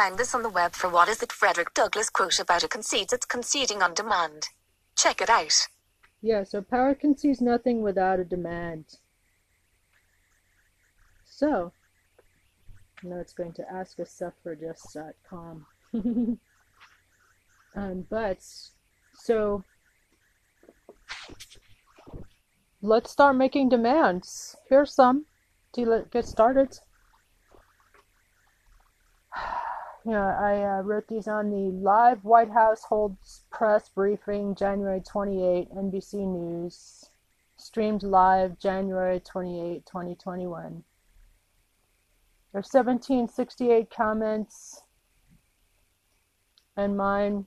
find this on the web for what is it Frederick Douglass quote about a conceit it's conceding on demand. Check it out. Yeah, so power concedes nothing without a demand. So, now it's going to ask us suffragist.com. um, but, so, let's start making demands. Here's some to get started. Yeah, I uh, wrote these on the live White House holds press briefing January 28, NBC News, streamed live January 28, 2021. There's 1768 comments and mine,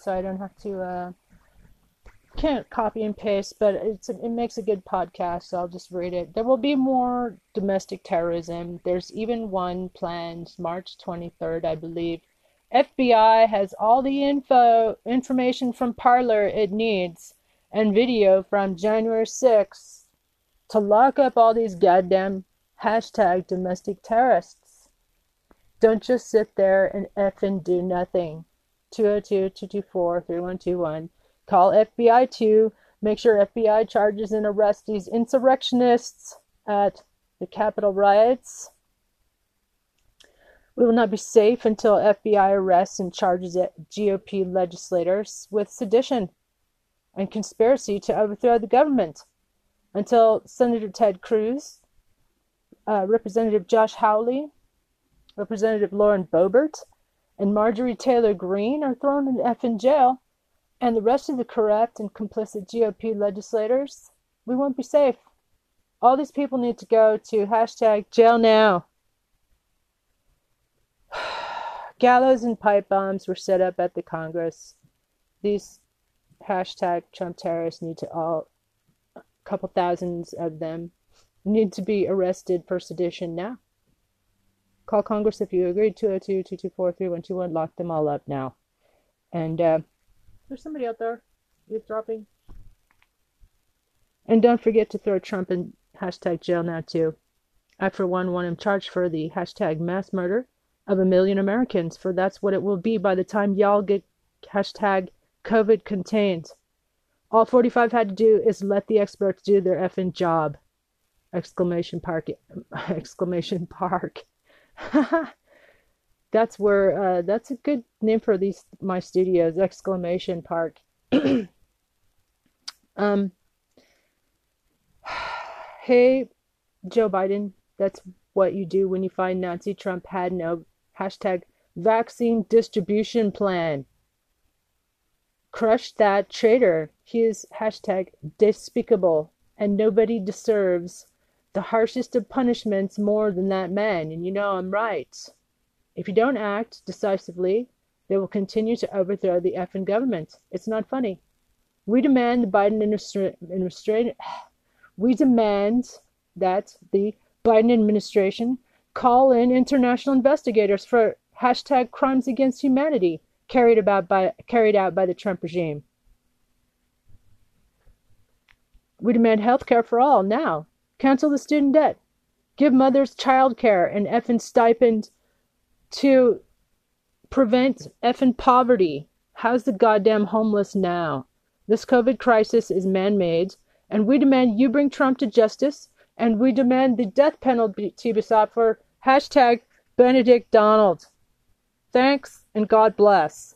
so I don't have to uh, can't copy and paste, but it's it makes a good podcast, so I'll just read it. There will be more domestic terrorism. There's even one planned March 23rd, I believe. FBI has all the info information from Parler it needs and video from January 6th to lock up all these goddamn hashtag domestic terrorists. Don't just sit there and and do nothing. 202 224 3121 Call FBI 2. Make sure FBI charges and arrests these insurrectionists at the Capitol riots. We will not be safe until FBI arrests and charges GOP legislators with sedition and conspiracy to overthrow the government. Until Senator Ted Cruz, uh, Representative Josh Hawley, Representative Lauren Boebert, and Marjorie Taylor Greene are thrown in effing jail and the rest of the corrupt and complicit GOP legislators, we won't be safe. All these people need to go to hashtag jail now. Gallows and pipe bombs were set up at the Congress. These hashtag Trump terrorists need to all, a couple thousands of them, need to be arrested for sedition now. Call Congress if you agree. 202 224 3121. Lock them all up now. And, uh, there's somebody out there eavesdropping. And don't forget to throw Trump in hashtag jail now, too. I, for one, want him charged for the hashtag mass murder of a million Americans, for that's what it will be by the time y'all get hashtag COVID contained. All 45 had to do is let the experts do their effing job. Exclamation park. Exclamation park. that's where uh, that's a good name for these my studios exclamation park. Um hey joe biden that's what you do when you find nazi trump had no hashtag vaccine distribution plan. Crush that traitor. He is hashtag despicable and nobody deserves the harshest of punishments more than that man. And you know i'm right if you don't act decisively, they will continue to overthrow the effing government. It's not funny. We demand the Biden administration. We demand that the Biden administration call in international investigators for hashtag crimes against humanity carried about by carried out by the Trump regime. We demand health care for all now. Cancel the student debt. Give mothers child care and effing stipend to prevent effing poverty. How's the goddamn homeless now? This COVID crisis is man made, and we demand you bring Trump to justice, and we demand the death penalty to be sought for hashtag Benedict Donald. Thanks, and God bless.